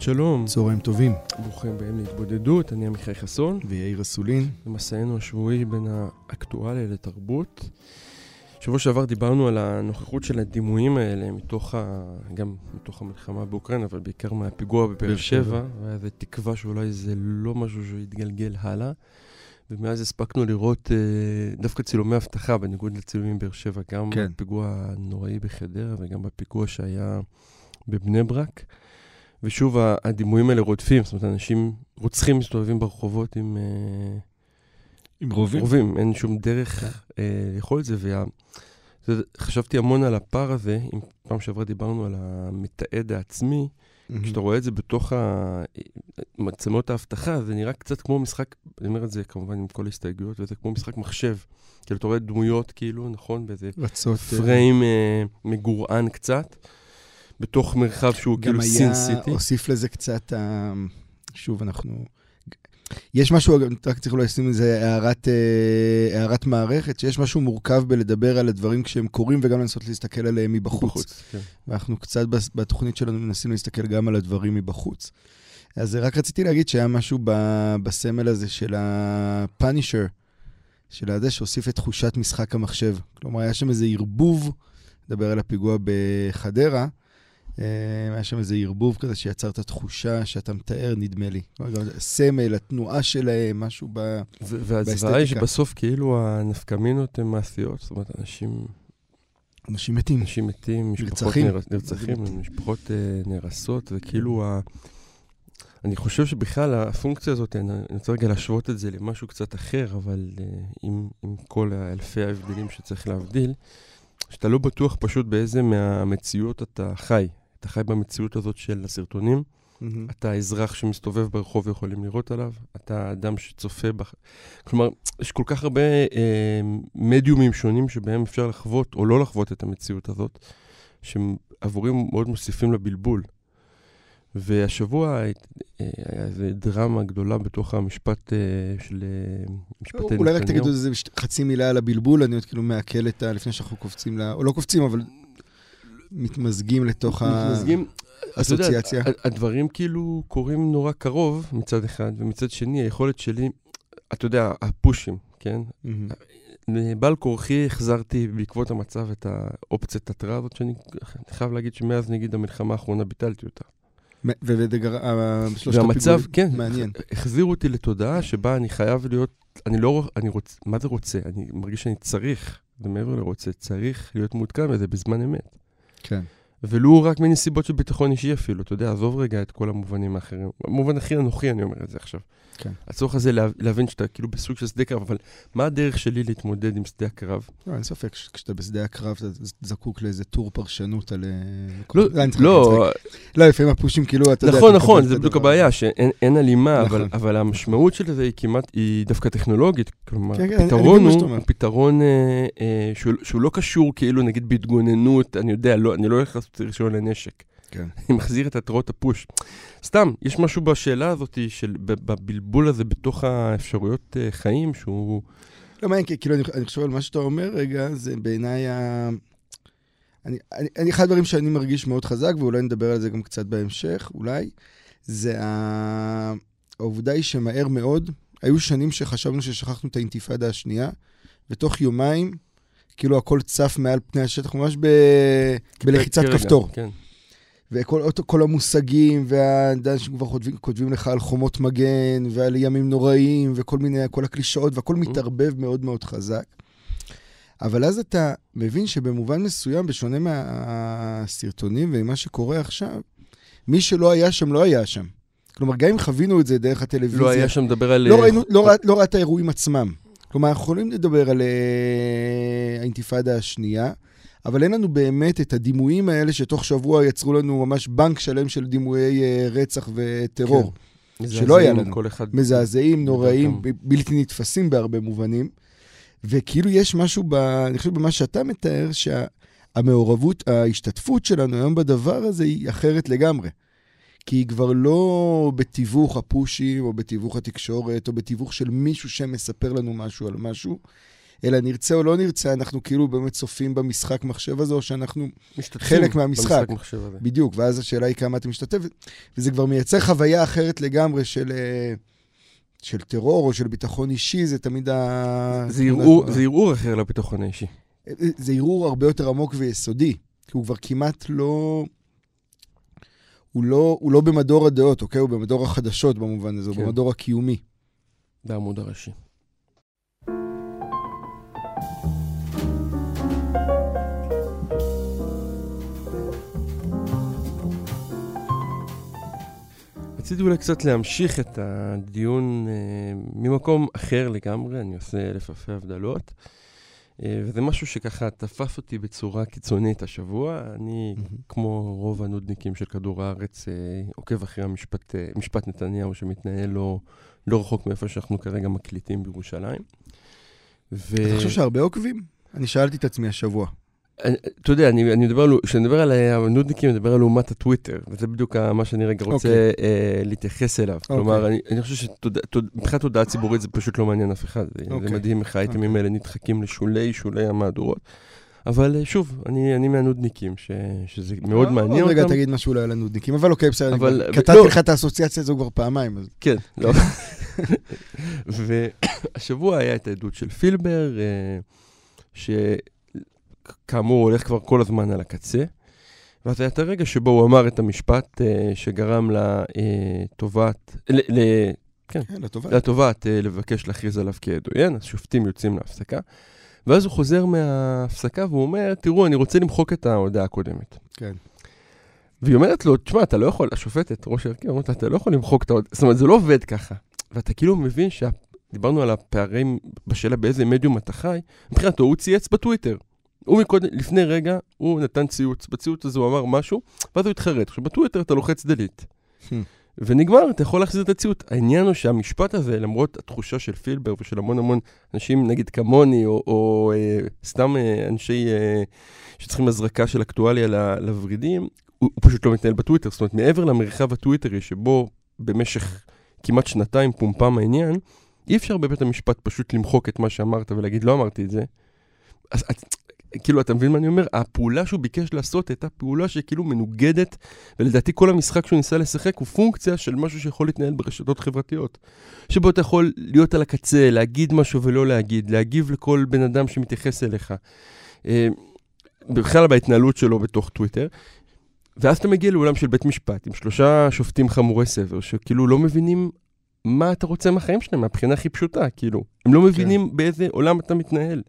שבת שלום, צהריים טובים. ברוכים הבאים להתבודדות, אני עמיחי חסון, ויאיר אסולין. במסענו השבועי בין האקטואליה לתרבות. שבוע שעבר דיברנו על הנוכחות של הדימויים האלה מתוך ה... גם מתוך המלחמה באוקראינה, אבל בעיקר מהפיגוע בבאר שבע, והיה איזה תקווה שאולי זה לא משהו שיתגלגל הלאה. ומאז הספקנו לראות אה, דווקא צילומי אבטחה, בניגוד לצילומים באר שבע, גם כן. בפיגוע הנוראי בחדרה וגם בפיגוע שהיה בבני ברק. ושוב, הדימויים האלה רודפים, זאת אומרת, אנשים, רוצחים מסתובבים ברחובות עם אה, עם רובים? רובים, אין שום דרך אה, לאכול את זה. וה... זה, חשבתי המון על הפער הזה, אם פעם שעברה דיברנו על המתעד העצמי, מהמם. כשאתה רואה את זה בתוך מצלמות האבטחה, זה נראה קצת כמו משחק, אני אומר את זה כמובן עם כל ההסתייגויות, וזה כמו משחק מחשב. כאילו, אתה רואה דמויות, כאילו, נכון, באיזה רצות... אה, פריים אה, מגורען קצת, בתוך מרחב שהוא גם כאילו היה- סין סיטי. הוסיף לזה קצת, ה- שוב, אנחנו... יש משהו, רק צריך אולי לשים לזה הערת, אה, הערת מערכת, שיש משהו מורכב בלדבר על הדברים כשהם קורים וגם לנסות להסתכל עליהם מבחוץ. כן. ואנחנו קצת בתוכנית שלנו מנסים להסתכל גם על הדברים מבחוץ. אז רק רציתי להגיד שהיה משהו ב- בסמל הזה של הפאנישר, של הזה שהוסיף את תחושת משחק המחשב. כלומר, היה שם איזה ערבוב, נדבר על הפיגוע בחדרה, אה, היה שם איזה ערבוב כזה שיצר את התחושה שאתה מתאר, נדמה לי. גם הסמל, התנועה שלהם, משהו ב... והזוועה היא. שבסוף כאילו הנפקמינות הן מעשיות, זאת אומרת, אנשים, אנשים מתים. אנשים מתים, משפחות נרצחים. נר- נרצחים, משפחות אה, נהרסות, וכאילו ה... אני חושב שבכלל הפונקציה הזאת, אני אני רוצה רגע להשוות את זה למשהו קצת אחר, אבל אה, עם, עם כל אלפי ההבדלים שצריך להבדיל, שאתה לא בטוח פשוט באיזה מהמציאות אתה חי. אתה חי במציאות הזאת של הסרטונים, מהמם. אתה האזרח שמסתובב ברחוב ויכולים לראות עליו, אתה האדם שצופה ב... כלומר, יש כל כך הרבה אה, מדיומים שונים שבהם אפשר לחוות או לא לחוות את המציאות הזאת, שעבורי מאוד מוסיפים לבלבול. והשבוע אה, היה איזו דרמה גדולה בתוך המשפט אה, של אה, משפטי נתניהו. אולי רק תגידו איזה חצי מילה על הבלבול, אני עוד כאילו מעכל את ה... לפני שאנחנו קופצים ל... או לא קופצים, אבל מתמזגים לתוך מתמזגים, אתה יודע, האסוציאציה. הדברים כאילו קורים נורא קרוב מצד אחד, ומצד שני היכולת שלי, אתה יודע, הפושים, כן? מהמם. בעל כורחי החזרתי בעקבות המצב את האופציית התראה הזאת, שאני חייב להגיד שמאז נגיד המלחמה האחרונה ביטלתי אותה. שלושת והמצב, הפיגועים- כן, מעניין. החזירו אותי לתודעה שבה אני חייב להיות, אני לא, אני רוצה, מה זה רוצה? אני מרגיש שאני צריך, ומעבר לרוצה, צריך להיות מעודכן בזה בזמן אמת. כן. ולו רק מנסיבות של ביטחון אישי אפילו, אתה יודע, עזוב רגע את כל המובנים האחרים. במובן הכי אנוכי אני אומר את זה עכשיו. כן. הצורך הזה לה, להבין שאתה כאילו בסוג של שדה קרב, אבל מה הדרך שלי להתמודד עם שדה הקרב? לא, אין ספק, כשאתה בשדה הקרב אתה זקוק לאיזה טור פרשנות על... אה, לא, צוחק, לא, צוחק. לא, לפעמים הפושים כאילו, אתה יודע... נכון, אתה נכון, מקבל זה בדיוק. הבעיה, שאין אין הלימה, אבל, נכון. אבל המשמעות של זה היא כמעט, היא דווקא טכנולוגית. כלומר, כן, כן, הפתרון הוא, אומר. הפתרון אה, אה, שהוא, שהוא לא קשור כאילו נגיד בהתגוננות, אני יודע, לא, אני לא הולך לעשות רישיון לנשק. כן. אני מחזיר את התראות הפוש. סתם, יש משהו בשאלה הזאת, של, בבלבול הזה בתוך האפשרויות אה, חיים, שהוא... לא מעניין, כי כאילו, אני, אני חושב על מה שאתה אומר רגע, זה בעיניי ה... אני, אני, אני, אחד הדברים שאני מרגיש מאוד חזק, ואולי נדבר על זה גם קצת בהמשך, אולי, זה ה... העובדה היא שמהר מאוד, היו שנים שחשבנו ששכחנו את האינתיפאדה השנייה, ותוך יומיים, כאילו הכל צף מעל פני השטח, ממש ב... בלחיצת כרגע, כפתור. כן. וכל כל המושגים, והאנשים כבר כותבים, כותבים לך על חומות מגן, ועל ימים נוראים, וכל מיני, כל הקלישאות, והכל מתערבב מאוד מאוד חזק. אבל אז אתה מבין שבמובן מסוים, בשונה מהסרטונים וממה שקורה עכשיו, מי שלא היה שם, לא היה שם. כלומר, גם אם חווינו את זה דרך הטלוויזיה... לא היה שם לדבר על... לא, ראינו, לא, ראה, לא ראה את האירועים עצמם. כלומר, אנחנו יכולים לדבר על uh, האינתיפאדה השנייה, אבל אין לנו באמת את הדימויים האלה שתוך שבוע יצרו לנו ממש בנק שלם של דימויי uh, רצח וטרור. כן. שלא היה לנו. כל אחד... מזעזעים, נוראים, בלתי נתפסים בהרבה מובנים. וכאילו יש משהו, ב, אני חושב, במה שאתה מתאר, שהמעורבות, ההשתתפות שלנו היום בדבר הזה היא אחרת לגמרי. כי היא כבר לא בתיווך הפושים, או בתיווך התקשורת, או בתיווך של מישהו שמספר לנו משהו על משהו, אלא נרצה או לא נרצה, אנחנו כאילו באמת צופים במשחק מחשב הזה, או שאנחנו חלק מהמשחק. בדיוק, ואז השאלה היא כמה אתה משתתף, וזה כבר מייצר חוויה אחרת לגמרי של... אה, של טרור או של ביטחון אישי, זה תמיד ה... זה ערעור, זה ערעור אחר לביטחון האישי. זה ערעור הרבה יותר עמוק ויסודי, כי הוא כבר כמעט לא... הוא לא, הוא לא במדור הדעות, אוקיי? הוא במדור החדשות במובן הזה, כן. הוא במדור הקיומי. בעמוד הראשי. רציתי אולי קצת להמשיך את הדיון אה, ממקום אחר לגמרי, אני עושה אלפי הבדלות. אה, וזה משהו שככה תפס אותי בצורה קיצונית השבוע. אני, mm-hmm. כמו רוב הנודניקים של כדור הארץ, אה, עוקב אחרי המשפט אה, משפט נתניהו שמתנהל לא, לא רחוק מאיפה שאנחנו כרגע מקליטים בירושלים. ו... אתה חושב שהרבה עוקבים? אני שאלתי את עצמי השבוע. אתה יודע, אני, אני מדבר, כשאני מדבר על הנודניקים, אני מדבר על לעומת הטוויטר, וזה בדיוק מה שאני רגע רוצה okay. אוקיי. אה, להתייחס אליו. Okay. אוקיי. כלומר, אני, אני חושב שמבחינת תודעה ציבורית זה פשוט לא מעניין אף אחד. Okay. זה אוקיי. מדהים איך האייטמים okay. האלה נדחקים לשולי שולי המהדורות. אבל אה, שוב, אני, אני מהנודניקים, ש, שזה מאוד לא, מעניין אותם. רגע, תגיד משהו אולי על הנודניקים, אבל אוקיי, בסדר. אבל... קטעתי לא. לך את האסוציאציה הזו כבר פעמיים. אז... כן, לא. והשבוע היה את העדות של פילבר, אה, ש... כאמור, הולך כבר כל הזמן על הקצה. ואז היה את הרגע שבו הוא אמר את המשפט uh, שגרם לתובעת, אה, ל, ל, כן, כן, לתובעת, לתובעת uh, לבקש להכריז עליו כעד עוין, אז שופטים יוצאים להפסקה. ואז הוא חוזר מההפסקה והוא אומר, תראו, אני רוצה למחוק את ההודעה הקודמת. כן. והיא אומרת לו, תשמע, אתה לא יכול, השופטת, ראש ההרכב, אומרת לה, אתה לא יכול למחוק את ההודעה, זאת אומרת, זה לא עובד ככה. ואתה כאילו מבין שדיברנו על הפערים בשאלה באיזה מדיום אתה חי, מבחינתו הוא צייץ בטוויטר. הוא מקודם, לפני רגע, הוא נתן ציוץ, בציוץ הזה הוא אמר משהו, ואז הוא התחרט. עכשיו, בטוויטר אתה לוחץ דלית. Hmm. ונגמר, אתה יכול להחזיר את הציוץ. העניין הוא שהמשפט הזה, למרות התחושה של פילבר ושל המון המון אנשים, נגיד כמוני, או, או אה, סתם אה, אנשי אה, שצריכים הזרקה של אקטואליה לוורידים, הוא, הוא פשוט לא מתנהל בטוויטר. זאת אומרת, מעבר למרחב הטוויטרי, שבו במשך כמעט שנתיים פומפם העניין, אי אפשר בבית המשפט פשוט למחוק את מה שאמרת ולהגיד, לא אמרתי את זה. אז כאילו, אתה מבין מה אני אומר? הפעולה שהוא ביקש לעשות הייתה פעולה שכאילו מנוגדת, ולדעתי כל המשחק שהוא ניסה לשחק הוא פונקציה של משהו שיכול להתנהל ברשתות חברתיות. שבו אתה יכול להיות על הקצה, להגיד משהו ולא להגיד, להגיב לכל בן אדם שמתייחס אליך. אה, בכלל בהתנהלות שלו בתוך טוויטר. ואז אתה מגיע לאולם של בית משפט עם שלושה שופטים חמורי סבר, שכאילו לא מבינים מה אתה רוצה מהחיים שלהם, מהבחינה הכי פשוטה, כאילו. הם לא כן. מבינים כן. באיזה עולם אתה מתנהל.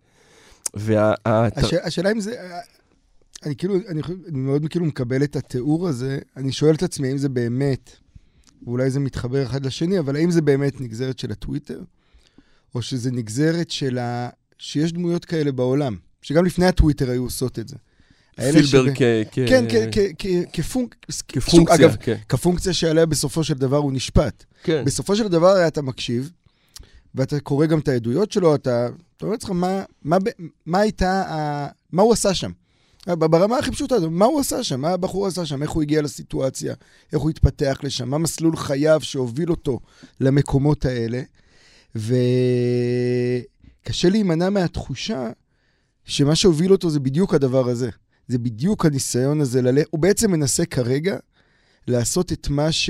וה... הש... השאלה אם זה... אני כאילו, אני, אני מאוד כאילו מקבל את התיאור הזה, אני שואל את עצמי האם זה באמת, ואולי זה מתחבר אחד לשני, אבל האם זה באמת נגזרת של הטוויטר, או שזה נגזרת של ה... שיש דמויות כאלה בעולם, שגם לפני הטוויטר היו עושות את זה. פילבר כ... כן, כפונקציה, אגב, כן. כפונקציה שעליה בסופו של דבר הוא נשפט. כן. בסופו של דבר אתה מקשיב, ואתה קורא גם את העדויות שלו, אתה, אתה אומר לעצמך, מה, מה, מה הייתה, מה הוא עשה שם? ברמה הכי פשוטה, מה הוא עשה שם? מה הבחור עשה שם? איך הוא הגיע לסיטואציה? איך הוא התפתח לשם? מה מסלול חייו שהוביל אותו למקומות האלה? וקשה להימנע מהתחושה שמה שהוביל אותו זה בדיוק הדבר הזה. זה בדיוק הניסיון הזה ללכת. הוא בעצם מנסה כרגע לעשות את מה ש...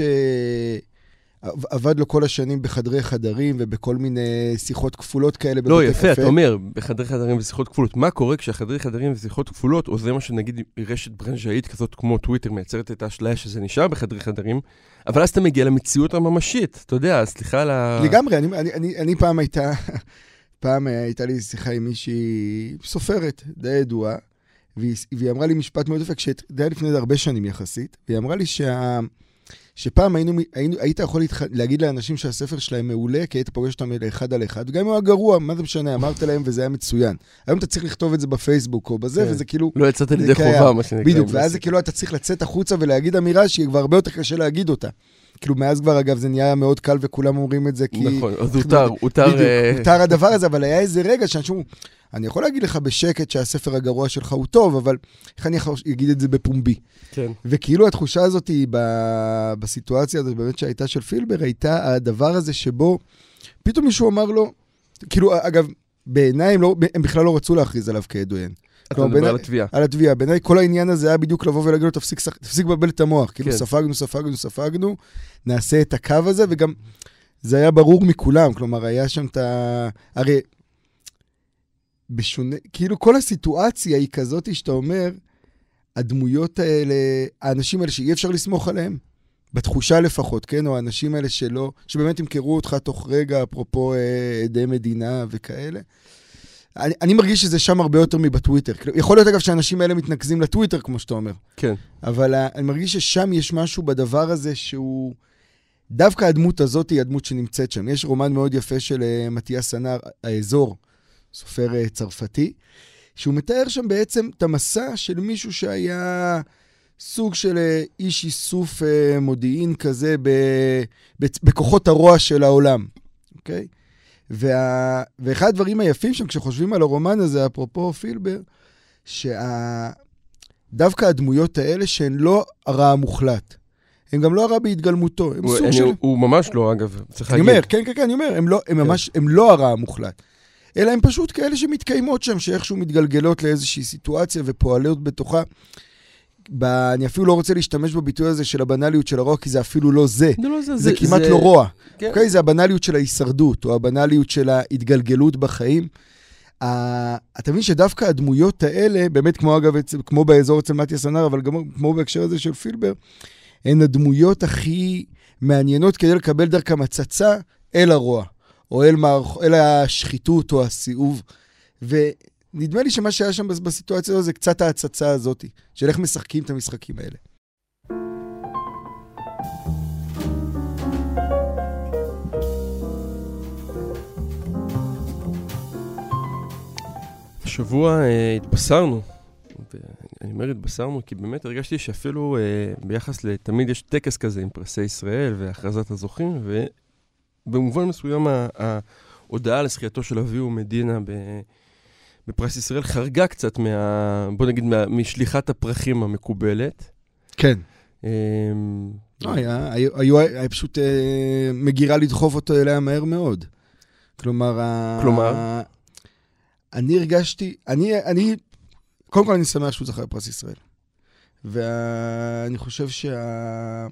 עבד לו כל השנים בחדרי חדרים ובכל מיני שיחות כפולות כאלה לא, יפה, אתה אומר, בחדרי חדרים ושיחות כפולות. מה קורה כשהחדרי חדרים ושיחות כפולות, או זה מה שנגיד רשת ברנז'אית כזאת כמו טוויטר מייצרת את האשליה שזה נשאר בחדרי חדרים, אבל אז אתה מגיע למציאות הממשית, אתה יודע, סליחה על ה... לגמרי, אני, אני, אני, אני פעם הייתה, פעם הייתה לי שיחה עם מישהי סופרת די ידועה, והיא, והיא אמרה לי משפט מאוד יפה, כשזה היה לפני הרבה שנים יחסית, והיא אמרה לי שה... שפעם היינו, היינו, היית יכול להתח... להגיד לאנשים שהספר שלהם מעולה, כי היית פוגש אותם אחד על אחד, וגם אם הוא היה גרוע, מה זה משנה, אמרת להם וזה היה מצוין. היום אתה צריך לכתוב את זה בפייסבוק או בזה, כן. וזה כאילו... לא יצאת לידי חובה, מה שנקרא. בדיוק, ואז זה כאילו אתה צריך לצאת החוצה ולהגיד אמירה שהיא כבר הרבה יותר קשה להגיד אותה. כאילו, מאז כבר, אגב, זה נהיה מאוד קל וכולם אומרים את זה, כי... נכון, אז הותר, הותר... בדיוק, אה, הותר הדבר הזה, אבל היה איזה רגע שאנשים... אני יכול להגיד לך בשקט שהספר הגרוע שלך הוא טוב, אבל איך אני יכול להגיד את זה בפומבי? כן. וכאילו התחושה הזאת היא ב... בסיטואציה הזאת באמת שהייתה של פילבר, הייתה הדבר הזה שבו פתאום מישהו אמר לו, כאילו, אגב, בעיניי הם, לא, הם בכלל לא רצו להכריז עליו כעדוין. אתה מדבר על התביעה. על התביעה. בעיניי כל העניין הזה היה בדיוק לבוא ולהגיד לו, תפסיק, לבלבל את המוח. כאילו, כן. ספגנו, ספגנו, ספגנו, נעשה את הקו הזה, וגם זה היה ברור מכולם. כלומר, היה שם את ה... הרי בשונה, כאילו כל הסיטואציה היא כזאת שאתה אומר, הדמויות האלה, האנשים האלה שאי אפשר לסמוך עליהם, בתחושה לפחות, כן? או האנשים האלה שלא, שבאמת ימכרו אותך תוך רגע, אפרופו אה, עדי מדינה וכאלה. אני, אני מרגיש שזה שם הרבה יותר מבטוויטר. כאילו, יכול להיות, אגב, שהאנשים האלה מתנקזים לטוויטר, כמו שאתה אומר. כן. אבל uh, אני מרגיש ששם יש משהו בדבר הזה שהוא... דווקא הדמות הזאת היא הדמות שנמצאת שם. יש רומן מאוד יפה של uh, מתיאס סנר, האזור, סופר uh, צרפתי, שהוא מתאר שם בעצם את המסע של מישהו שהיה סוג של uh, איש איסוף uh, מודיעין כזה ב, ב, בכוחות הרוע של העולם, אוקיי? Okay? וה... ואחד הדברים היפים שם, כשחושבים על הרומן הזה, אפרופו פילבר, שדווקא שה... הדמויות האלה שהן לא הרע המוחלט. הן גם לא הרע בהתגלמותו, הם סוג של... הוא ממש לא, אגב, צריך להגיד. אני אומר, כן, כן, כן, אני אומר, הם, לא, הם כן. ממש, הם לא הרע המוחלט. אלא הם פשוט כאלה שמתקיימות שם, שאיכשהו מתגלגלות לאיזושהי סיטואציה ופועלות בתוכה. ב... אני אפילו לא רוצה להשתמש בביטוי הזה של הבנאליות של הרוע, כי זה אפילו לא זה. זה לא זה. זה, זה כמעט זה... לא רוע. כן. אוקיי? זה הבנאליות של ההישרדות, או הבנאליות של ההתגלגלות בחיים. Uh, אתה מבין שדווקא הדמויות האלה, באמת כמו אגב, כמו באזור אצל מתיה סנר, אבל גם כמו בהקשר הזה של פילבר, הן הדמויות הכי מעניינות כדי לקבל דרכם הצצה אל הרוע, או אל, מערכ... אל השחיתות או הסיאוב. ו... נדמה לי שמה שהיה שם בסיטואציה הזו זה קצת ההצצה הזאת, של איך משחקים את המשחקים האלה. השבוע אה, התבשרנו, ואני אומר התבשרנו כי באמת הרגשתי שאפילו אה, ביחס לתמיד יש טקס כזה עם פרסי ישראל והכרזת הזוכים, ובמובן מסוים ההודעה לזכייתו של אביהו מדינה ב... בפרס ישראל חרגה קצת מה... בוא נגיד, מה, משליחת הפרחים המקובלת. כן. אמ, לא, היה, היה, היה פשוט אה, מגירה לדחוף אותו אליה מהר מאוד. כלומר... כלומר? אני הרגשתי, אני, אני, קודם כל אני שמח שהוא זכה בפרס ישראל. ואני חושב שה...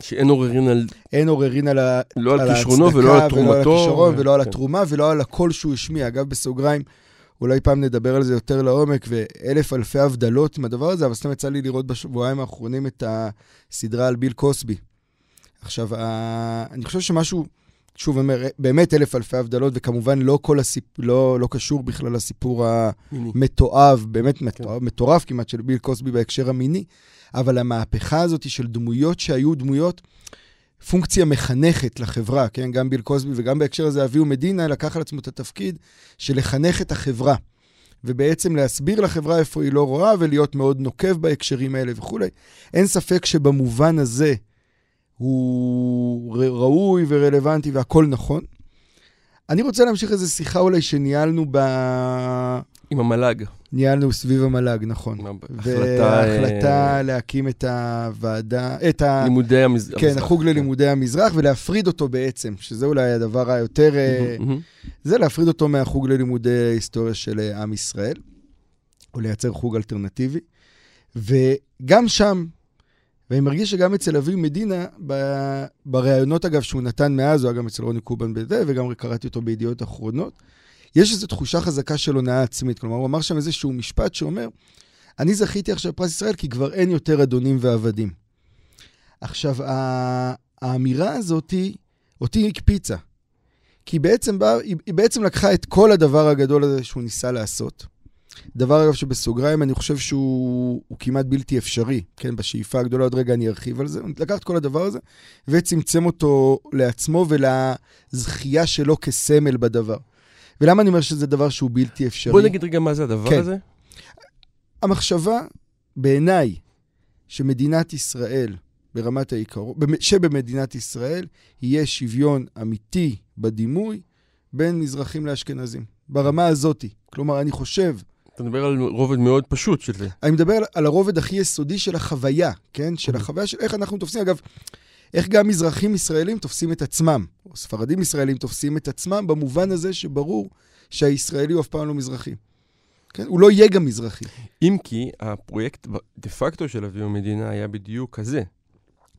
שאין עוררין על... אין עוררין על, ה... לא על, על כישרונו ולא על תרומתו. ולא על הכישרון ולא על כן. התרומה ולא על הקול שהוא השמיע. אגב, בסוגריים, אולי פעם נדבר על זה יותר לעומק, ואלף אלפי הבדלות עם הדבר הזה, אבל סתם יצא לי לראות בשבועיים האחרונים את הסדרה על ביל קוסבי. עכשיו, אני חושב שמשהו, שוב באמת אלף אלפי הבדלות, וכמובן לא כל הסיפ... לא, לא קשור בכלל לסיפור המתועב, באמת כן. מתועב, מטורף כמעט, של ביל קוסבי בהקשר המיני, אבל המהפכה הזאת של דמויות שהיו דמויות... פונקציה מחנכת לחברה, כן? גם ביל קוסבי וגם בהקשר הזה אביהו מדינה לקח על עצמו את התפקיד של לחנך את החברה. ובעצם להסביר לחברה איפה היא לא רואה ולהיות מאוד נוקב בהקשרים האלה וכולי. אין ספק שבמובן הזה הוא ראוי ורלוונטי והכול נכון. אני רוצה להמשיך איזו שיחה אולי שניהלנו ב... עם המל"ג. ניהלנו סביב המל"ג, נכון. וההחלטה אה, להקים את הוועדה, את ה... לימודי המזרח. כן, החוג ללימודי המזרח, ולהפריד אותו בעצם, שזה אולי הדבר היותר... אה, זה להפריד אותו מהחוג ללימודי היסטוריה של אה, עם ישראל, או לייצר חוג אלטרנטיבי. וגם שם, ואני מרגיש שגם אצל אביב מדינה, ב- בראיונות אגב שהוא נתן מאז, הוא היה גם אצל רוני קובן בזה, וגם קראתי אותו בידיעות אחרונות, יש איזו תחושה חזקה של הונאה עצמית. כלומר, הוא אמר שם איזשהו משפט שאומר, אני זכיתי עכשיו בפרס ישראל כי כבר אין יותר אדונים ועבדים. עכשיו, האמירה הזאת, אותי הקפיצה. כי היא בעצם, בא, היא, היא בעצם לקחה את כל הדבר הגדול הזה שהוא ניסה לעשות. דבר אגב שבסוגריים אני חושב שהוא הוא כמעט בלתי אפשרי, כן, בשאיפה הגדולה, עוד רגע אני ארחיב על זה. הוא לקח את כל הדבר הזה וצמצם אותו לעצמו ולזכייה שלו כסמל בדבר. ולמה אני אומר שזה דבר שהוא בלתי אפשרי? בוא נגיד רגע מה זה הדבר כן. הזה. המחשבה, בעיניי, שמדינת ישראל, ברמת העיקרון, במ- שבמדינת ישראל יהיה שוויון אמיתי בדימוי בין מזרחים לאשכנזים. ברמה הזאתי. כלומר, אני חושב, אתה מדבר על רובד מאוד פשוט של זה. אני מדבר על, על הרובד הכי יסודי של החוויה, כן? של החוויה של איך אנחנו תופסים, אגב, איך גם מזרחים ישראלים תופסים את עצמם, או ספרדים ישראלים תופסים את עצמם, במובן הזה שברור שהישראלי הוא אף פעם לא מזרחי. כן? הוא לא יהיה גם מזרחי. אם כי הפרויקט דה פקטו של אביב המדינה היה בדיוק כזה.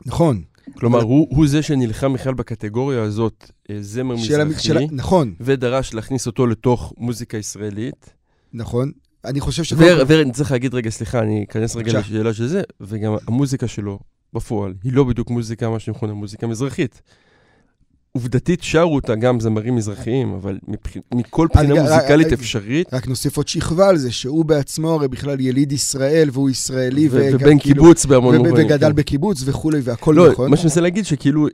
נכון. כלומר, אבל- הוא, הוא זה שנלחם בכלל בקטגוריה הזאת, אה, זמר של מזרחי, של נכון, ודרש להכניס אותו לתוך מוזיקה ישראלית. נכון. אני חושב ש... ואני צריך להגיד רגע, סליחה, אני אכנס רגע. לשאלה של זה, וגם המוזיקה שלו בפועל, היא לא בדיוק מוזיקה, מה שמכונה מוזיקה מזרחית. עובדתית שרו אותה גם זמרים מזרחיים, אבל מבח... מכל בחינה מוזיקלית אני- אפשרית, רק נוסיף עוד שכבה על זה, שהוא בעצמו הרי בכלל יליד ישראל, והוא ישראלי, ו- ובן כאילו- קיבוץ בהמון וב- מובנים. וגדל כן. בקיבוץ וכולי, והכל לא, נכון. מה שאני מנסה להגיד שכאילו,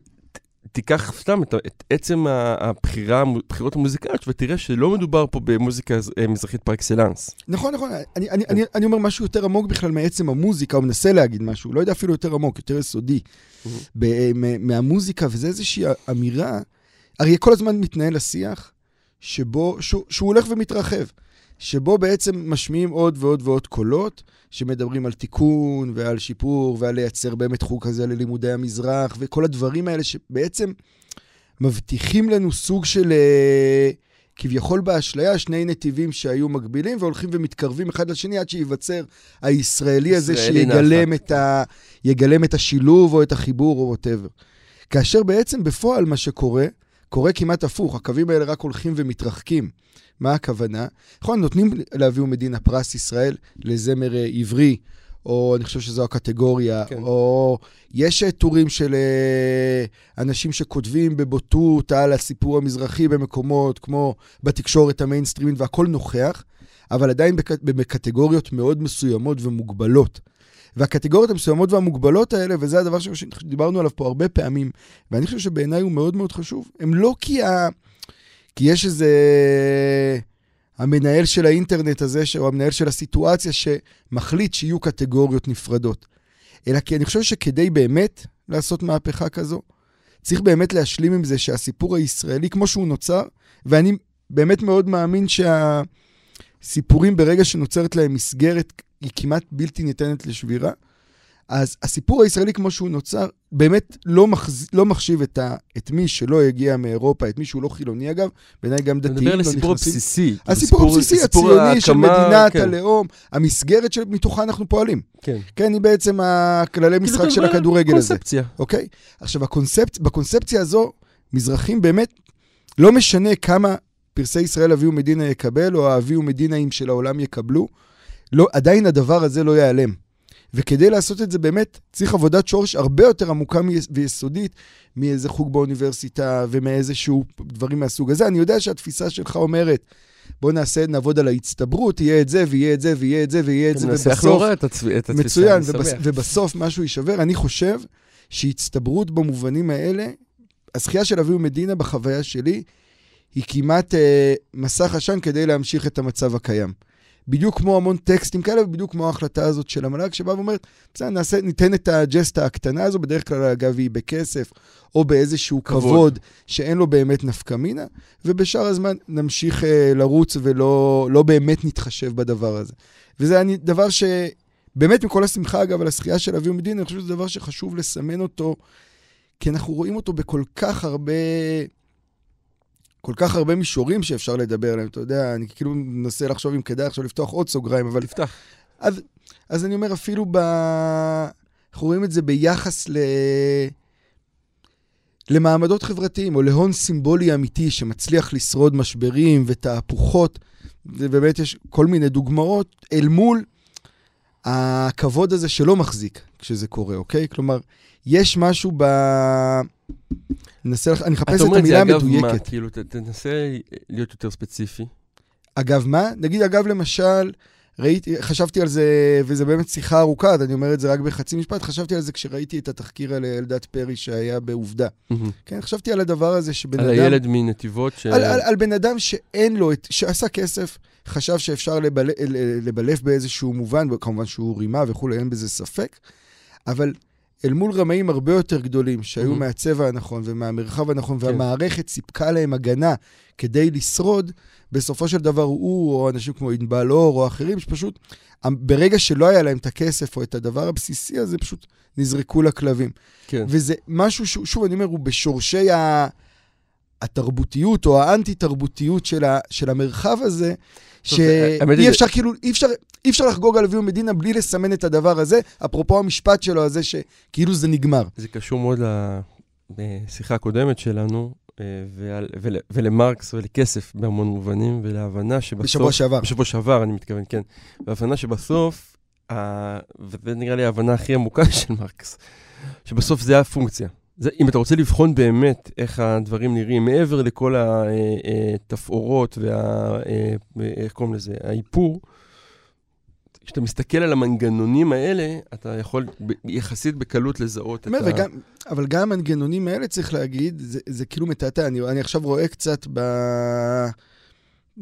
תיקח סתם את, את עצם הבחירה, הבחירות המוזיקליות, ותראה שלא מדובר פה במוזיקה אה, מזרחית פר אקסלנס. נכון, נכון. אני, אני, אני, אני אומר משהו יותר עמוק בכלל מעצם המוזיקה, או מנסה להגיד משהו, לא יודע אפילו יותר עמוק, יותר יסודי, מ- מהמוזיקה, וזה איזושהי אמירה, הרי כל הזמן מתנהל השיח, שבו, שהוא, שהוא הולך ומתרחב, שבו בעצם משמיעים עוד ועוד ועוד קולות, שמדברים על תיקון ועל שיפור ועל לייצר באמת חוג כזה ללימודי המזרח, וכל הדברים האלה שבעצם מבטיחים לנו סוג של... אה, כביכול באשליה, שני נתיבים שהיו מקבילים והולכים ומתקרבים אחד לשני עד שייווצר הישראלי הזה שיגלם את, ה... את השילוב או את החיבור או ווטאבר. כאשר בעצם בפועל מה שקורה, קורה כמעט הפוך, הקווים האלה רק הולכים ומתרחקים. מה הכוונה? נכון, נותנים לאביהו מדינה פרס ישראל לזמר אה, עברי, או אני חושב שזו הקטגוריה, כן. או יש אה, טורים של אה, אנשים שכותבים בבוטות על הסיפור המזרחי במקומות כמו בתקשורת המיינסטרימית והכל נוכח, אבל עדיין בק- בקטגוריות מאוד מסוימות ומוגבלות. והקטגוריות המסוימות והמוגבלות האלה, וזה הדבר שדיברנו עליו פה הרבה פעמים, ואני חושב שבעיניי הוא מאוד מאוד חשוב, הם לא כי, ה... כי יש איזה... המנהל של האינטרנט הזה, ש- או המנהל של הסיטואציה, שמחליט שיהיו קטגוריות נפרדות. אלא כי אני חושב שכדי באמת לעשות מהפכה כזו, צריך באמת להשלים עם זה שהסיפור הישראלי, כמו שהוא נוצר, ואני באמת מאוד מאמין שהסיפורים, ברגע שנוצרת להם מסגרת, היא כמעט בלתי ניתנת לשבירה. אז הסיפור הישראלי כמו שהוא נוצר, באמת לא, מחז... לא מחשיב את, ה... את מי שלא הגיע מאירופה, את מי שהוא לא חילוני אגב, בעיניי גם דתיים מדבר לא על הסיפור נכנסים. הבסיסי. הסיפור הבסיסי, סיפור הציוני של מדינת כן, הלאום, המסגרת שמתוכה אנחנו פועלים. כן. כן, היא בעצם הכללי משחק כאילו, של מדבר הכדורגל הזה. קונספציה. אוקיי? עכשיו, הקונספט, בקונספציה הזו, מזרחים באמת, לא משנה כמה פרסי ישראל אביהו מדינה יקבל, או האביהו מדינאים של העולם יקבלו, לא, עדיין הדבר הזה לא ייעלם. וכדי לעשות את זה באמת, צריך עבודת שורש הרבה יותר עמוקה ויסודית מאיזה חוג באוניברסיטה ומאיזשהו דברים מהסוג הזה. אני יודע שהתפיסה שלך אומרת, בוא נעשה, נעבוד על ההצטברות, יהיה את זה ויהיה את זה ויהיה את זה ויהיה את זה, מנסח לא רע את התפיסה, מצוין, ובס. ובסוף משהו יישבר. אני חושב שהצטברות במובנים האלה, הזכייה של אביהו מדינה בחוויה שלי, היא כמעט אה, מסך עשן כדי להמשיך את המצב הקיים. בדיוק כמו המון טקסטים כאלה, ובדיוק כמו ההחלטה הזאת של המל"ג, שבאה ואומרת, בסדר, נעשה, ניתן את הג'סטה הקטנה הזו, בדרך כלל, אגב, היא בכסף, או באיזשהו כבוד. כבוד, שאין לו באמת נפקא מינה, ובשאר הזמן נמשיך אה, לרוץ ולא לא באמת נתחשב בדבר הזה. וזה אני, דבר ש... באמת מכל השמחה, אגב, על הזכייה של אביהו מדינה, אני חושב שזה דבר שחשוב לסמן אותו, כי אנחנו רואים אותו בכל כך הרבה... כל כך הרבה מישורים שאפשר לדבר עליהם, אתה יודע, אני כאילו מנסה לחשוב אם כדאי עכשיו לפתוח עוד סוגריים, אבל תפתח. אז, אז אני אומר, אפילו ב... אנחנו רואים את זה ביחס ל... למעמדות חברתיים, או להון סימבולי אמיתי שמצליח לשרוד משברים ותהפוכות, ובאמת יש כל מיני דוגמאות, אל מול הכבוד הזה שלא מחזיק כשזה קורה, אוקיי? כלומר, יש משהו ב... ננסה, אני אחפש את המילה המדויקת. אתה אומר את זה אגב מה? כאילו, תנסה להיות יותר ספציפי. אגב מה? נגיד, אגב, למשל, ראיתי, חשבתי על זה, וזה באמת שיחה ארוכה, אז אני אומר את זה רק בחצי משפט, חשבתי על זה כשראיתי את התחקיר על אלדד פרי שהיה בעובדה. כן, חשבתי על הדבר הזה שבן על אדם... הילד מנתיבות ש... על, על, על בן אדם שאין לו, את, שעשה כסף, חשב שאפשר לבל, לבלף באיזשהו מובן, וכמובן שהוא רימה וכולי, אין בזה ספק, אבל אל מול רמאים הרבה יותר גדולים, שהיו Mhm. מהצבע הנכון ומהמרחב הנכון, כן. והמערכת סיפקה להם הגנה כדי לשרוד, בסופו של דבר הוא, או אנשים כמו ענבל אור, או אחרים, שפשוט, ברגע שלא היה להם את הכסף או את הדבר הבסיסי הזה, פשוט נזרקו לכלבים. כן. וזה משהו שהוא, שוב, אני אומר, הוא בשורשי ה... התרבותיות או האנטי-תרבותיות של, ה, של המרחב הזה, שאי אפשר כאילו, אי אפשר, אי אפשר לחגוג על אביהו מדינה בלי לסמן את הדבר הזה, אפרופו המשפט שלו הזה, שכאילו זה נגמר. זה קשור מאוד לשיחה הקודמת שלנו, אה, ועל, ול, ולמרקס ולכסף בהמון מובנים, ולהבנה שבסוף... בשבוע שעבר. בשבוע שעבר, אני מתכוון, כן. והבנה שבסוף, ה... וזה נראה לי ההבנה הכי עמוקה של מרקס, שבסוף זה הפונקציה. זה, אם אתה רוצה לבחון באמת איך הדברים נראים, מעבר לכל התפאורות וה... אה, איך קוראים לזה? האיפור, כשאתה מסתכל על המנגנונים האלה, אתה יכול יחסית בקלות לזהות את אומר, ה... וגם, אבל גם המנגנונים האלה, צריך להגיד, זה, זה כאילו מתעתע. אני, אני עכשיו רואה קצת ב...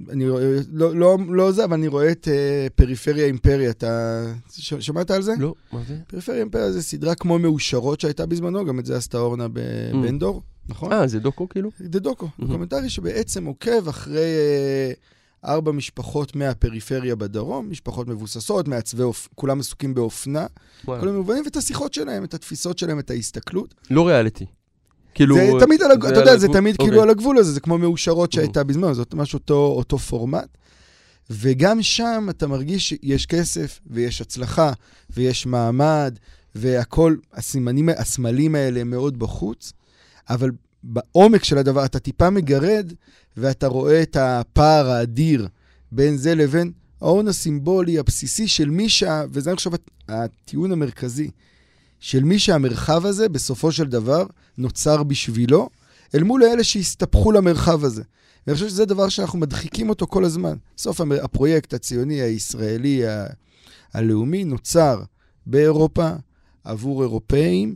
אני רואה, לא, לא, לא זה, אבל אני רואה את uh, פריפריה אימפריה. אתה ש, שמעת על זה? לא, מה זה? פריפריה אימפריה זה סדרה כמו מאושרות שהייתה בזמנו, גם את זה עשתה אורנה בן דור, נכון? אה, זה דוקו כאילו? זה דוקו, Mhm. דוקומנטרי שבעצם עוקב אחרי אה, ארבע משפחות מהפריפריה בדרום, משפחות מבוססות, מעצבי, אופ... כולם עסוקים באופנה, וואלה. כל המובנים, ואת השיחות שלהם, את התפיסות שלהם, את ההסתכלות. לא ריאליטי. כאילו... זה תמיד על הגבול, אתה יודע, זה? תמיד כאילו אוקיי. על הגבול הזה, זה כמו מאושרות. שהייתה בזמן, זה ממש אותו, אותו פורמט. וגם שם אתה מרגיש שיש כסף, ויש הצלחה, ויש מעמד, והכל, הסימנים, הסמלים האלה הם מאוד בחוץ, אבל בעומק של הדבר אתה טיפה מגרד, ואתה רואה את הפער האדיר בין זה לבין ההון הסימבולי הבסיסי של מי שה... וזה אני חושב הטיעון המרכזי, של מי שהמרחב הזה, בסופו של דבר, נוצר בשבילו, אל מול אלה שהסתפחו למרחב הזה. ואני חושב שזה דבר שאנחנו מדחיקים אותו כל הזמן. בסוף הפרויקט הציוני, הישראלי, ה- הלאומי, נוצר באירופה עבור אירופאים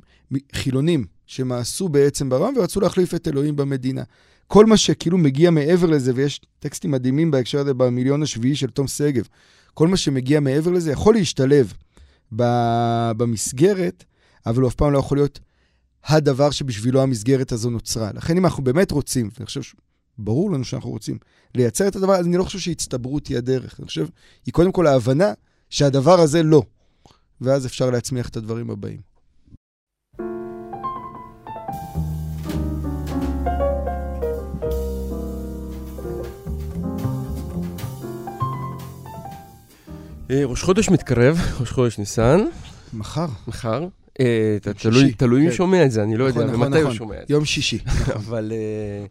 חילונים, שמאסו בעצם ברם ורצו להחליף את אלוהים במדינה. כל מה שכאילו מגיע מעבר לזה, ויש טקסטים מדהימים בהקשר הזה במיליון השביעי של תום שגב, כל מה שמגיע מעבר לזה יכול להשתלב במסגרת, אבל הוא אף פעם לא יכול להיות הדבר שבשבילו המסגרת הזו נוצרה. לכן אם אנחנו באמת רוצים, ואני חושב שברור לנו שאנחנו רוצים לייצר את הדבר, אז אני לא חושב שהצטברות היא הדרך. אני חושב, היא קודם כל ההבנה שהדבר הזה לא. ואז אפשר להצמיח את הדברים הבאים. אה, ראש חודש מתקרב, ראש חודש ניסן, מחר, מחר. אה, תלוי- מי כן. שומע את זה, אני לא נכון, יודע, נכון, ומתי הוא נכון. שומע את זה. יום שישי. אבל אה,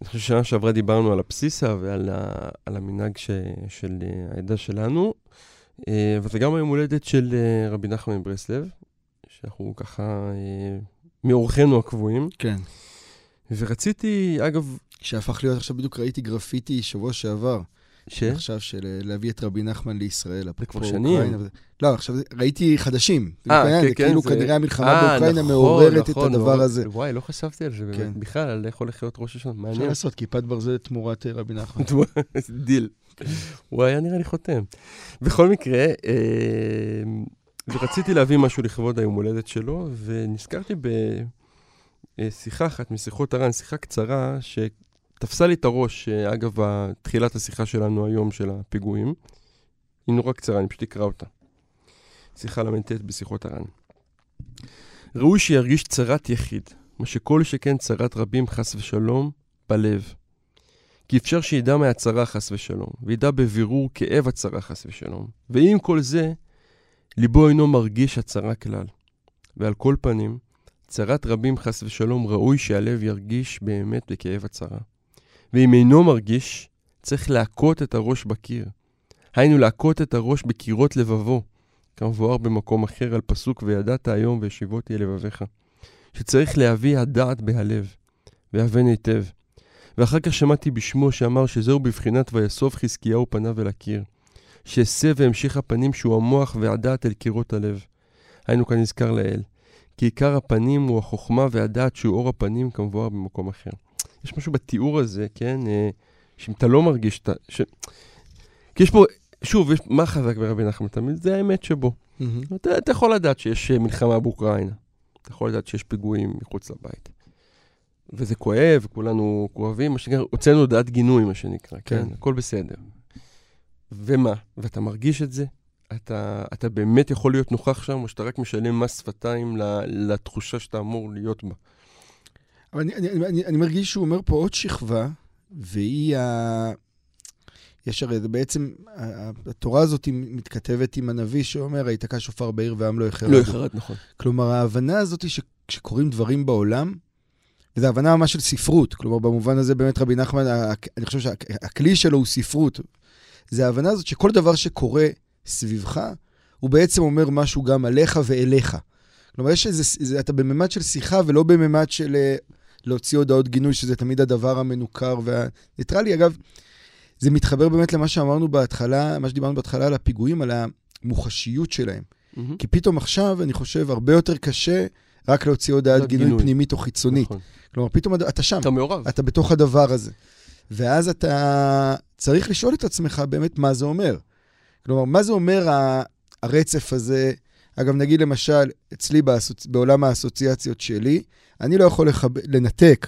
אני חושב ששנה שעברה דיברנו על הבסיסה ועל המנהג של אה, העדה שלנו, וזה גם היום הולדת של רבי נחמן מברסלב, שאנחנו ככה מאורחינו הקבועים. כן. ורציתי, אגב, שהפך להיות, עכשיו בדיוק ראיתי גרפיטי שבוע שעבר, ש... עכשיו של אה, להביא את רבי נחמן לישראל. אפרופו כבר שנים. אוקראינה. לא, עכשיו ראיתי חדשים. אה, העניין, כן, זה כן, כאילו כנראה המלחמה אה, באוקראינה נכון, מעוררת את נכון, הדבר נכון. הזה. וואי, לא חשבתי על זה באמת. כן. בכלל, על איך הולך להיות ראש השנה, אפשר מעניין. לעשות כיפת ברזל תמורת אה, רבי נחמן. דיל. הוא היה נראה לי חותם. בכל מקרה, ורציתי להביא משהו לכבוד היום הולדת שלו, ונזכרתי בשיחה אחת משיחות הר"ן, שיחה קצרה, שתפסה לי את הראש, אה, אגב, תחילת השיחה שלנו היום של הפיגועים. היא נורא קצרה, אני פשוט אקרא אותה. שיחה ל"ט בשיחות הר"ן. ראוי שירגיש צרת יחיד, מה שכל שכן צרת רבים חס ושלום, בלב. כי אפשר שידע מהצרה חס ושלום, וידע בבירור כאב הצרה חס ושלום. ועם כל זה, ליבו אינו מרגיש הצרה כלל. ועל כל פנים, צרת רבים חס ושלום ראוי שהלב ירגיש באמת בכאב הצרה. ואם אינו מרגיש, צריך להכות את הראש בקיר. היינו להכות את הראש בקירות לבבו, כמבואר במקום אחר על פסוק וידעת היום וישיבותי אל לבביך. שצריך להביא הדעת בהלב, והבן היטב. ואחר כך שמעתי בשמו שאמר שזהו בבחינת ויסוף חזקיהו פניו אל הקיר. שהסב והמשיך הפנים שהוא המוח והדעת אל קירות הלב. היינו כאן נזכר לאל. כי עיקר הפנים הוא החוכמה והדעת שהוא אור הפנים כמבואר במקום אחר. יש משהו בתיאור הזה, כן, אה, שאם אתה לא מרגיש את ה... ש... כי יש פה, שוב, יש, מה חזק ברבי נחמן תמיד? זה האמת שבו. אתה, אתה יכול לדעת שיש אה, מלחמה באוקראינה. אתה יכול לדעת שיש פיגועים מחוץ לבית. וזה כואב, כולנו כואבים, מה שנקרא, הוצאנו הודעת גינוי, מה שנקרא, כן? כן. הכל בסדר. ומה? ואתה מרגיש את זה? אתה, אתה באמת יכול להיות נוכח שם, או שאתה רק משלם מס שפתיים לתחושה שאתה אמור להיות בה? אבל אני, אני, אני, אני מרגיש שהוא אומר פה עוד שכבה, והיא ה... יש הרי, זה בעצם, התורה הזאת מתכתבת עם הנביא שאומר, היתקע שופר בעיר ועם לא יחרד. לא יחרד, נכון. כלומר, ההבנה הזאת היא שכשקורים דברים בעולם, וזו הבנה ממש של ספרות. כלומר, במובן הזה באמת רבי נחמן, אני חושב שהכלי שלו הוא ספרות. זה ההבנה הזאת שכל דבר שקורה סביבך, הוא בעצם אומר משהו גם עליך ואליך. כלומר, יש איזה, זה, אתה בממד של שיחה ולא בממד של אה, להוציא הודעות גינוי, שזה תמיד הדבר המנוכר והניטרלי. אגב, זה מתחבר באמת למה שאמרנו בהתחלה, מה שדיברנו בהתחלה על הפיגועים, על המוחשיות שלהם. מהמם. כי פתאום עכשיו, אני חושב, הרבה יותר קשה רק להוציא הודעת גינוי, גינוי. פנימית או חיצונית. נכון. כלומר, פתאום אתה- שם, אתה מעורב. אתה בתוך הדבר הזה. ואז אתה צריך לשאול את עצמך באמת מה זה אומר. כלומר, מה זה אומר הרצף הזה? אגב, נגיד למשל, אצלי באסוצ... בעולם האסוציאציות שלי, אני לא יכול לחב... לנתק,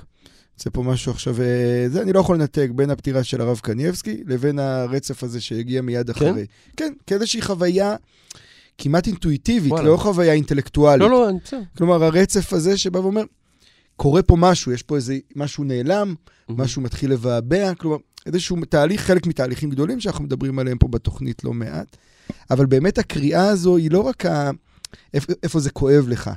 זה פה משהו עכשיו, אה, זה, אני לא יכול לנתק בין הפטירה של הרב קנייבסקי לבין הרצף הזה שהגיע מיד כן? אחרי. כן, כאיזושהי חוויה כמעט אינטואיטיבית, וואלה. לא חוויה אינטלקטואלית. לא, לא, אני בסדר. כלומר, הרצף הזה שבא ואומר, קורה פה משהו, יש פה איזה משהו נעלם, מהמם. משהו מתחיל לבעבע, כלומר, איזשהו תהליך, חלק מתהליכים גדולים שאנחנו מדברים עליהם פה בתוכנית לא מעט. אבל באמת הקריאה הזו היא לא רק ה... איפה, איפה זה כואב לך,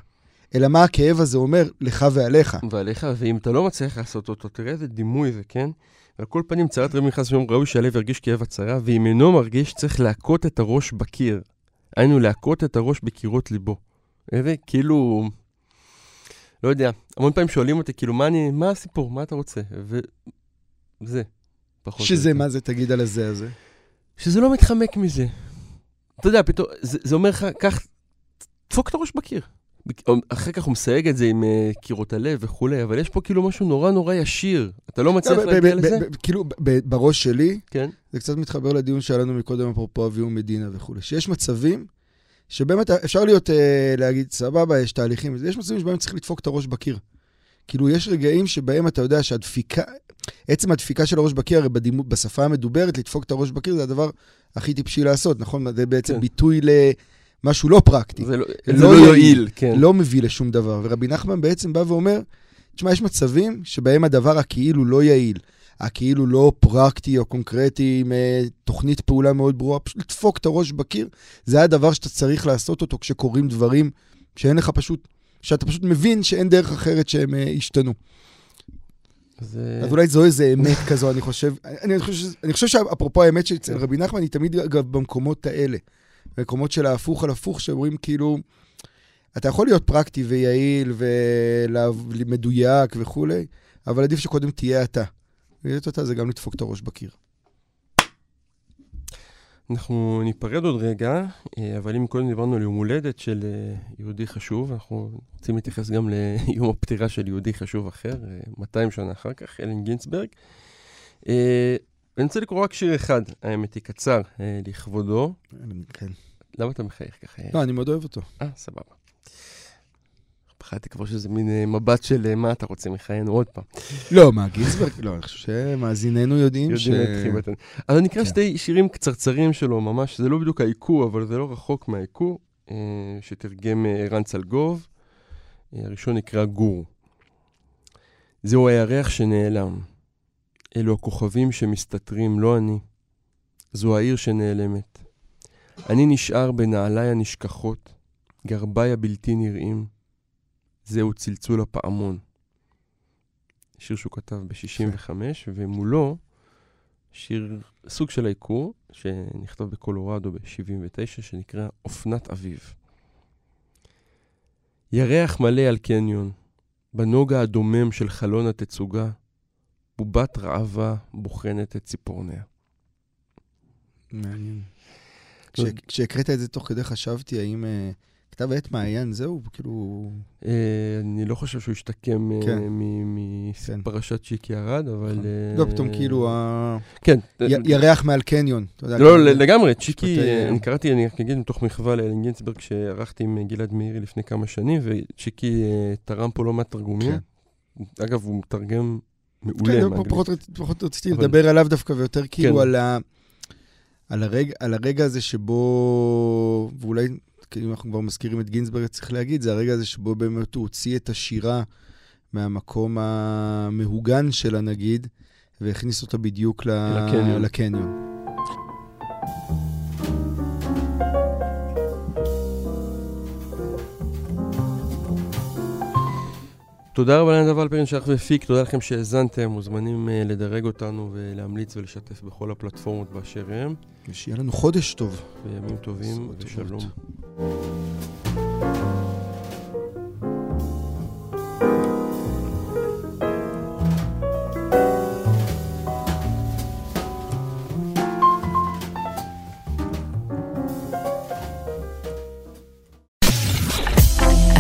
אלא מה הכאב הזה אומר לך ועליך. ועליך, ואם אתה לא מצליח לעשות אותו, תראה איזה דימוי זה, כן? על כל פנים, צרת רבי נכנס ואומר, ראוי שהלב ירגיש כאב הצרה, ואם אינו מרגיש, צריך להכות את הראש בקיר. היינו, להכות את הראש בקירות ליבו. איזה, כאילו... לא יודע, המון פעמים שואלים אותי, כאילו, מה אני, מה הסיפור, מה אתה רוצה? וזה, פחות. שזה. מה זה, תגיד על הזה הזה. שזה לא מתחמק מזה. אתה יודע, פתאום, זה, זה אומר לך, קח, דפוק את הראש בקיר. אחר כך הוא מסייג את זה עם uh, קירות הלב וכולי, אבל יש פה כאילו משהו נורא נורא ישיר. אתה לא מצליח לא, להגיע לזה? כאילו, בראש שלי, כן. זה קצת מתחבר לדיון שהיה לנו מקודם, אפרופו אביהו מדינה וכולי, שיש מצבים שבאמת אפשר להיות, אה, להגיד, סבבה, יש תהליכים, יש מצבים שבהם צריך לדפוק את הראש בקיר. כאילו, יש רגעים שבהם אתה יודע שהדפיקה, עצם הדפיקה של הראש בקיר, הרי בדימו, בשפה המדוברת, לדפוק את הראש בקיר זה הדבר הכי טיפשי לעשות, נכון? זה בעצם כן. ביטוי למשהו לא פרקטי. זה לא, לא זה לא יעיל. יועיל, כן. לא מביא לשום דבר. ורבי נחמן בעצם בא ואומר, תשמע, יש מצבים שבהם הדבר הכאילו לא יעיל, הכאילו לא פרקטי או קונקרטי עם אה, תוכנית פעולה מאוד ברורה, פשוט לדפוק את הראש בקיר, זה הדבר שאתה צריך לעשות אותו כשקורים דברים שאין לך פשוט, שאתה פשוט מבין שאין דרך אחרת שהם אה, ישתנו. זה... אז אולי זו איזה אמת כזו, אני חושב. אני, חושב, אני חושב שאפרופו האמת שאצל רבי נחמן, היא תמיד, אגב, במקומות האלה. במקומות של ההפוך על הפוך, שאומרים כאילו, אתה יכול להיות פרקטי ויעיל ומדויק וכולי, אבל עדיף שקודם תהיה אתה. להיות אתה זה גם לדפוק את הראש בקיר. אנחנו ניפרד עוד רגע, אה, אבל אם קודם דיברנו על יום הולדת של אה, יהודי חשוב, אנחנו רוצים להתייחס גם ליום הפטירה של יהודי חשוב אחר, אה, 200 שנה אחר כך, אלן גינצברג. אה, אני רוצה לקרוא רק שיר אחד, האמת היא קצר, אה, לכבודו. כן. למה אתה מחייך ככה? לא, אני מאוד אוהב אותו. אה, סבבה. פחדתי כבר שזה מין אה, מבט של אה, מה אתה רוצה מחיינו עוד פעם. לא, מה, גינסברג? לא, אני חושב שמאזיננו יודעים ש... יודעים את. אז אני אקרא כן. שתי שירים קצרצרים שלו, ממש, זה לא בדיוק העיקור, אבל זה לא רחוק מהעיקור, אה, שתרגם ערן צלגוב. הראשון נקרא גור. זהו הירח שנעלם. אלו הכוכבים שמסתתרים, לא אני. זו העיר שנעלמת. אני נשאר בנעליי הנשכחות, גרביי הבלתי נראים, זהו צלצול הפעמון. שיר שהוא כתב ב-65, ומולו שיר, סוג של העיקור, שנכתב בקולורדו ב-79, שנקרא אופנת אביב. ירח מלא על קניון, בנוגה הדומם של חלון התצוגה, בובת ראווה בוחנת את ציפורניה. מעניין. כש- כשהקראת את זה תוך כדי חשבתי, האם אה, כתב העת מעיין, זהו, כאילו... אה, אני לא חושב שהוא השתקם אה, כן. כן. מפרשת שיקי ארד, אבל... אה, לא, פתאום כאילו ה- כן. ירח מעל קניון. לא, כאילו, לגמרי, צ'יקי, אה, אני קראתי, אני רק אגיד מתוך מחווה לאלן גינצברג שערכתי עם גלעד מאירי לפני כמה שנים, וצ'יקי אה, תרם פה לא מעט תרגומים. אגב, הוא מתרגם מעולה כן. פחות, רציתי אבל- לדבר עליו דווקא, ויותר כאילו כן. על, הרגע, הזה שבו, אם אנחנו כבר מזכירים את גינזברג, צריך להגיד, זה הרגע הזה שבו באמת הוא הוציא את השירה מהמקום המהוגן שלה, נגיד, והכניס אותה בדיוק. לקניון. לקניון. תודה רבה לנדב אלפרין שערך והפיק, תודה לכם שהאזנתם, מוזמנים אה, לדרג אותנו ולהמליץ ולשתף בכל הפלטפורמות באשר הם, ושיהיה לנו חודש טוב. וימים טובים ושלום. טובות.